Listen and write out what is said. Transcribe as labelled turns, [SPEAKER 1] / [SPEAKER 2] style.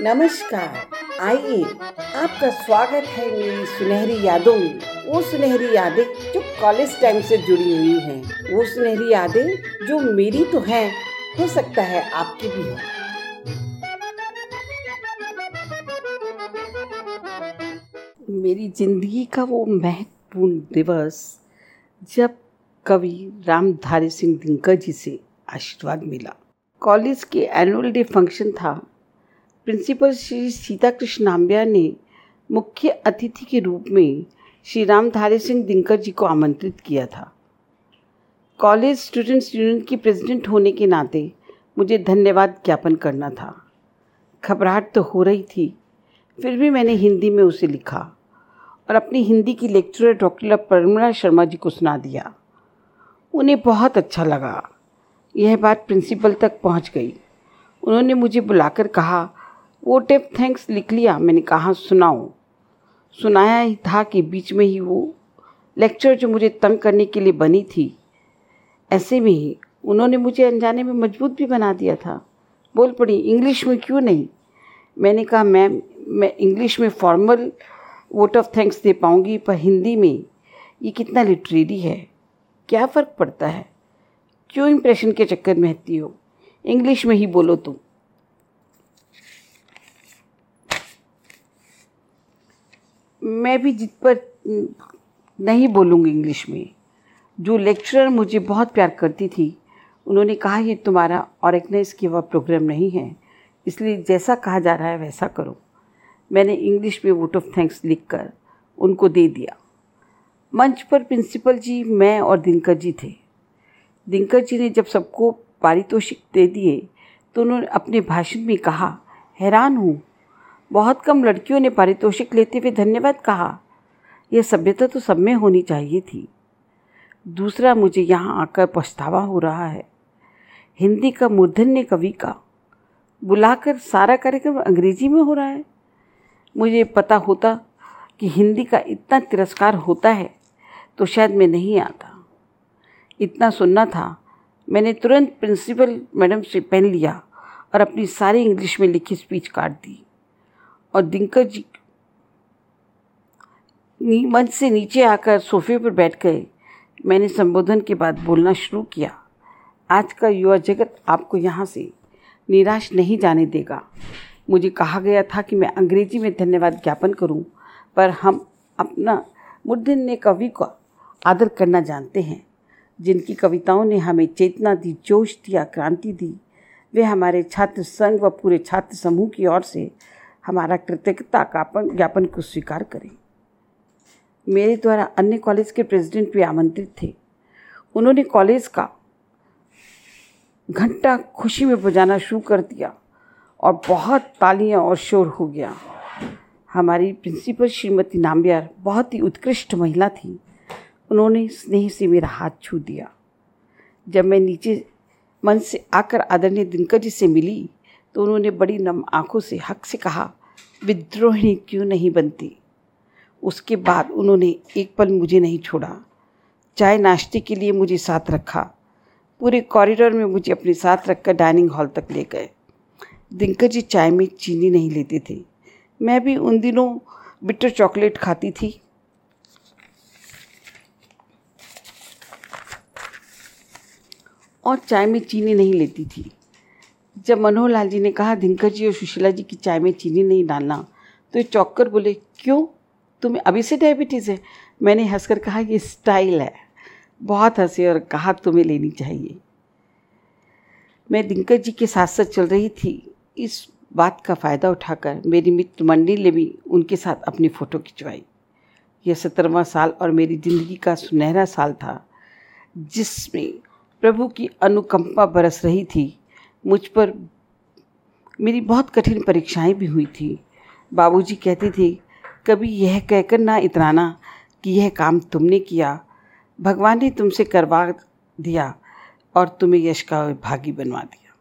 [SPEAKER 1] नमस्कार। आइए, आपका स्वागत है मेरी सुनहरी यादों में। वो सुनहरी यादें जो कॉलेज टाइम से जुड़ी हुई हैं। वो सुनहरी यादें जो मेरी तो हैं, हो सकता है आपकी भी हो। मेरी ज़िंदगी का वो महत्वपूर्ण दिवस, जब कवि रामधारी सिंह दिनकर जी से आशीर्वाद मिला। कॉलेज के एनुअल डे फ़ंक्शन था। प्रिंसिपल श्री सीता कृष्ण आम्बिया ने मुख्य अतिथि के रूप में श्री रामधारी सिंह दिनकर जी को आमंत्रित किया था। कॉलेज स्टूडेंट्स यूनियन की प्रेसिडेंट होने के नाते मुझे धन्यवाद ज्ञापन करना था। घबराहट तो हो रही थी, फिर भी मैंने हिंदी में उसे लिखा और अपनी हिंदी की लेक्चरर डॉक्टर परिमला शर्मा जी को सुना दिया। उन्हें बहुत अच्छा लगा। यह बात प्रिंसिपल तक पहुँच गई। उन्होंने मुझे बुलाकर कहा वो टेप थैंक्स लिख लिया। मैंने कहा, सुनाओ। सुनाया ही था कि बीच में ही वो लेक्चर जो मुझे तंग करने के लिए बनी थी, ऐसे में ही उन्होंने मुझे अनजाने में मज़बूत भी बना दिया था। बोल पड़ी, इंग्लिश में क्यों नहीं? मैंने कहा, मैम, मैं इंग्लिश में फॉर्मल वोट ऑफ़ थैंक्स दे पाऊँगी, पर हिंदी में ये कितना लिटरेरी है। क्या फ़र्क पड़ता है? क्यों इम्प्रेशन के चक्कर में रहती हो? इंग्लिश में ही बोलो तुम। मैं भी जित पर नहीं बोलूँगी इंग्लिश में। जो लेक्चरर मुझे बहुत प्यार करती थी, उन्होंने कहा, ये तुम्हारा ऑर्गेनाइज किया हुआ प्रोग्राम नहीं है। इसलिए जैसा कहा जा रहा है, वैसा करो। मैंने इंग्लिश में वोट ऑफ़ थैंक्स लिखकर उनको दे दिया। मंच पर प्रिंसिपल जी, मैं और दिनकर जी थे। दिनकर जी ने जब सबको पारितोषिक दे दिए तो उन्होंने अपने भाषण में कहा, हैरान हूँ। बहुत कम लड़कियों ने पारितोषिक लेते हुए धन्यवाद कहा। यह सभ्यता तो सब में होनी चाहिए थी। दूसरा, मुझे यहाँ आकर पछतावा हो रहा है। हिंदी का मूर्धन्य कवि का बुलाकर सारा कार्यक्रम अंग्रेज़ी में हो रहा है। मुझे पता होता कि हिंदी का इतना तिरस्कार होता है तो शायद मैं नहीं आता। इतना सुनना था। मैंने तुरंत प्रिंसिपल मैडम से पेन लिया और अपनी सारी इंग्लिश में लिखी स्पीच काट दी। और दिनकर जी मंच से नीचे आकर सोफे पर बैठ गए। मैंने संबोधन के बाद बोलना शुरू किया। आज का युवा जगत आपको यहाँ से निराश नहीं जाने देगा। मुझे कहा गया था कि मैं अंग्रेज़ी में धन्यवाद ज्ञापन करूँ, पर हम अपना ने कवि का आदर करना जानते हैं। जिनकी कविताओं ने हमें चेतना दी जोश दिया क्रांति दी। वे हमारे छात्र संघ व पूरे छात्र समूह की ओर से हमारा कृतज्ञता का ज्ञापन को स्वीकार करें। मेरे द्वारा अन्य कॉलेज के प्रेसिडेंट भी आमंत्रित थे। उन्होंने कॉलेज का घंटा खुशी में बजाना शुरू कर दिया और बहुत तालियाँ और शोर हो गया। हमारी प्रिंसिपल श्रीमती नाम्बियार बहुत ही उत्कृष्ट महिला थी। उन्होंने स्नेह से मेरा हाथ छू दिया। जब मैं नीचे मन से आकर आदरणीय दिनकर जी से मिली तो उन्होंने बड़ी नम आँखों से, हक से कहा, विद्रोहिणी क्यों नहीं बनती? उसके बाद उन्होंने एक पल मुझे नहीं छोड़ा। चाय नाश्ते के लिए मुझे साथ रखा। पूरे कॉरिडोर में मुझे अपने साथ रखकर डाइनिंग हॉल तक ले गए। दिनकर जी चाय में चीनी नहीं लेते थे। मैं भी उन दिनों बिटर चॉकलेट खाती थी। और चाय में चीनी नहीं लेती थी। जब मनोहर लाल जी ने कहा, दिनकर जी और सुशीला जी की चाय में चीनी नहीं डालना। तो ये चौक बोले, क्यों? तुम्हें अभी से डायबिटीज़ है? मैंने हंसकर कहा, ये स्टाइल है। बहुत हंसे और कहा, तुम्हें लेनी चाहिए। मैं दिनकर जी के साथ साथ चल रही थी। इस बात का फ़ायदा उठाकर मेरी मित्र मंडी ने भी उनके साथ अपनी फ़ोटो खिंचवाई। यह सत्रहवा साल और मेरी ज़िंदगी का सुनहरा साल था, जिसमें प्रभु की अनुकंपा बरस रही थी। मुझ पर मेरी बहुत कठिन परीक्षाएँ भी हुई थी। बाबूजी कहते थे, कभी यह कहकर ना इतराना कि यह काम तुमने किया। भगवान ने तुमसे करवा दिया और तुम्हें यश का भागी बनवा दिया।